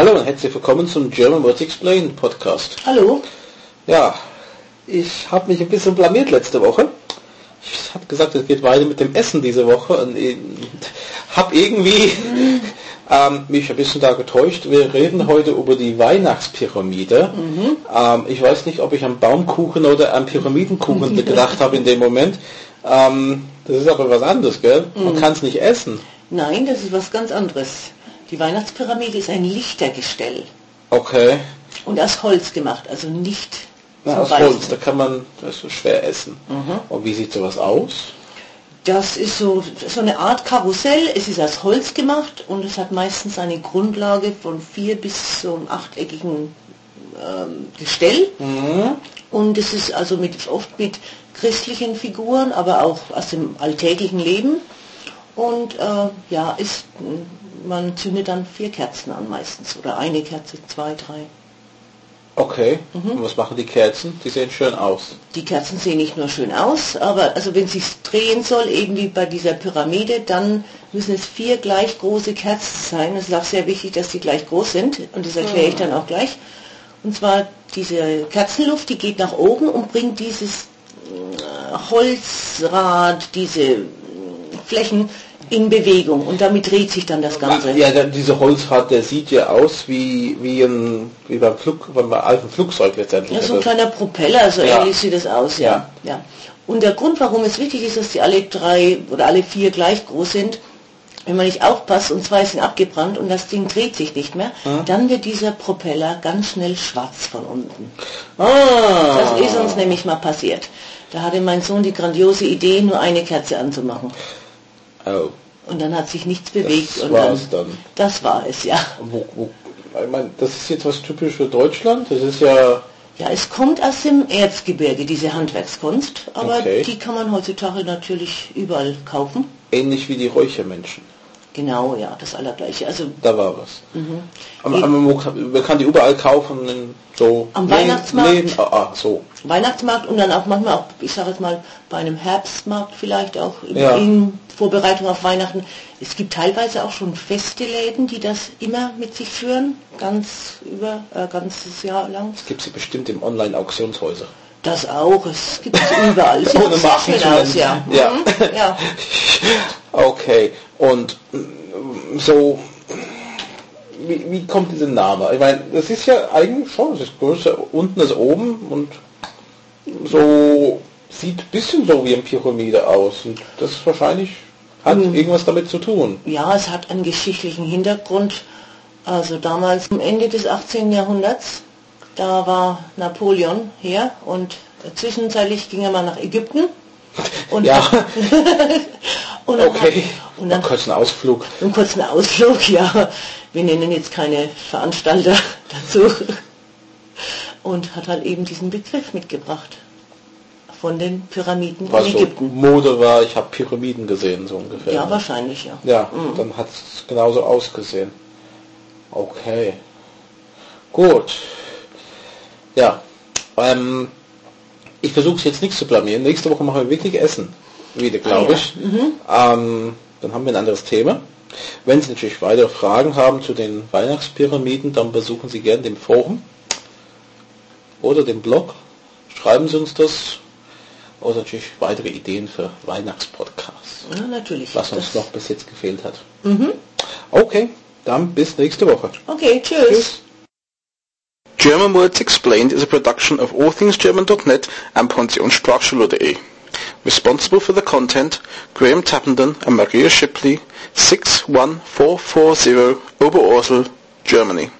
Hallo und herzlich willkommen zum German Words Explained Podcast. Hallo. Ja, ich habe mich ein bisschen blamiert letzte Woche. Ich habe gesagt, es geht weiter mit dem Essen diese Woche und habe irgendwie ähm, mich ein bisschen da getäuscht. Wir reden heute über die Weihnachtspyramide. Mhm. Ähm, ich weiß nicht, ob ich an Baumkuchen oder an Pyramidenkuchen gedacht habe in dem Moment. Ähm, das ist aber was anderes, gell? Man mhm. kann es nicht essen. Nein, das ist was ganz anderes. Die Weihnachtspyramide ist ein Lichtergestell. Okay. Und aus Holz gemacht, also nicht Na, aus Beißen. Holz, da kann man das so schwer essen. Mhm. Und wie sieht sowas aus? Das ist so, so eine Art Karussell. Es ist aus Holz gemacht und es hat meistens eine Grundlage von vier bis so einem achteckigen ähm, Gestell. Mhm. Und es ist also mit, oft mit christlichen Figuren, aber auch aus dem alltäglichen Leben. Und äh, ja, ist man zündet dann vier Kerzen an meistens oder eine Kerze, zwei, drei. Okay. Mhm. Und was machen die Kerzen? Die sehen schön aus. Die Kerzen sehen nicht nur schön aus, aber also wenn sich drehen soll, eben wie bei dieser Pyramide, dann müssen es vier gleich große Kerzen sein. Es ist auch sehr wichtig, dass die gleich groß sind und das erkläre ich dann auch gleich. Und zwar diese Kerzenluft, die geht nach oben und bringt dieses äh, Holzrad, diese Flächen in Bewegung und damit dreht sich dann das Ganze. Ja, dieser Holzrad, der sieht ja aus wie, wie, ein, wie beim, Flug, beim alten Flugzeug letztendlich. Ja, so ein kleiner Propeller, so ja. ähnlich sieht das aus, ja. ja. ja. Und der Grund, warum es wichtig ist, dass die alle drei oder alle vier gleich groß sind, wenn man nicht aufpasst und zwei sind abgebrannt und das Ding dreht sich nicht mehr, hm? dann wird dieser Propeller ganz schnell schwarz von unten. Ah. Das ist uns nämlich mal passiert. Da hatte mein Sohn die grandiose Idee, nur eine Kerze anzumachen. Oh. Und dann hat sich nichts bewegt. Das war es dann. Das war es, ja. Wo, wo, ich meine, das ist jetzt was typisch für Deutschland. Das ist ja... Ja, es kommt aus dem Erzgebirge, diese Handwerkskunst. Aber okay. die kann man heutzutage natürlich überall kaufen. Ähnlich wie die Räuchermenschen. Genau, ja, das allergleiche. Also da war was. Mhm. Aber, aber man, kann die überall kaufen, so am Weihnachtsmarkt. Läden. Ah, ah, so. Weihnachtsmarkt und dann auch manchmal auch, ich sage jetzt mal, bei einem Herbstmarkt vielleicht auch ja. in, Vorbereitung auf Weihnachten. Es gibt teilweise auch schon feste Läden, die das immer mit sich führen, ganz über äh, ganzes Jahr lang. Es gibt sie bestimmt im Online-Auktionshäuser. Das auch, es gibt es überall. Sieht Ohne schön aus, ja. Ja. Mhm. ja. okay, und mm, so, wie, wie kommt dieser Name? Ich meine, das ist ja eigentlich schon, es ist größer unten als oben und so sieht ein bisschen so wie eine Pyramide aus. Und das ist wahrscheinlich hat hm. irgendwas damit zu tun. Ja, es hat einen geschichtlichen Hintergrund. Also damals am Ende des 18. Jahrhunderts, da war Napoleon hier und zwischenzeitlich ging er mal nach Ägypten. Und ja. und dann okay. Hat, und dann, einen kurzen Ausflug. Einen kurzen Ausflug, ja. Wir nennen jetzt keine Veranstalter dazu. Und hat halt eben diesen Begriff mitgebracht von den Pyramiden in Ägypten. So Mode war, ich habe Pyramiden gesehen, so ungefähr. Ja, wahrscheinlich, ja. Ja, mhm. dann hat es genauso ausgesehen. Okay. Gut. Ja. Ähm, ich versuche es jetzt nicht zu blamieren. Nächste Woche machen wir wirklich Essen. Wieder, glaube ah, ich. Ja. Mhm. Ähm, dann haben wir ein anderes Thema. Wenn Sie natürlich weitere Fragen haben zu den Weihnachtspyramiden, dann besuchen Sie gerne den Forum oder den Blog. Schreiben Sie uns das oder natürlich weitere Ideen für Weihnachtspodcasts. Ja, natürlich. Was uns noch bis jetzt gefehlt hat. Mhm. Okay, dann bis nächste Woche. Okay, tschüss. tschüss. German Words Explained is a production of allthingsgerman.net and pensionssprachschule.de. Responsible for the content, Graham Tappenden and Maria Shipley, 61440 Oberursel, Germany.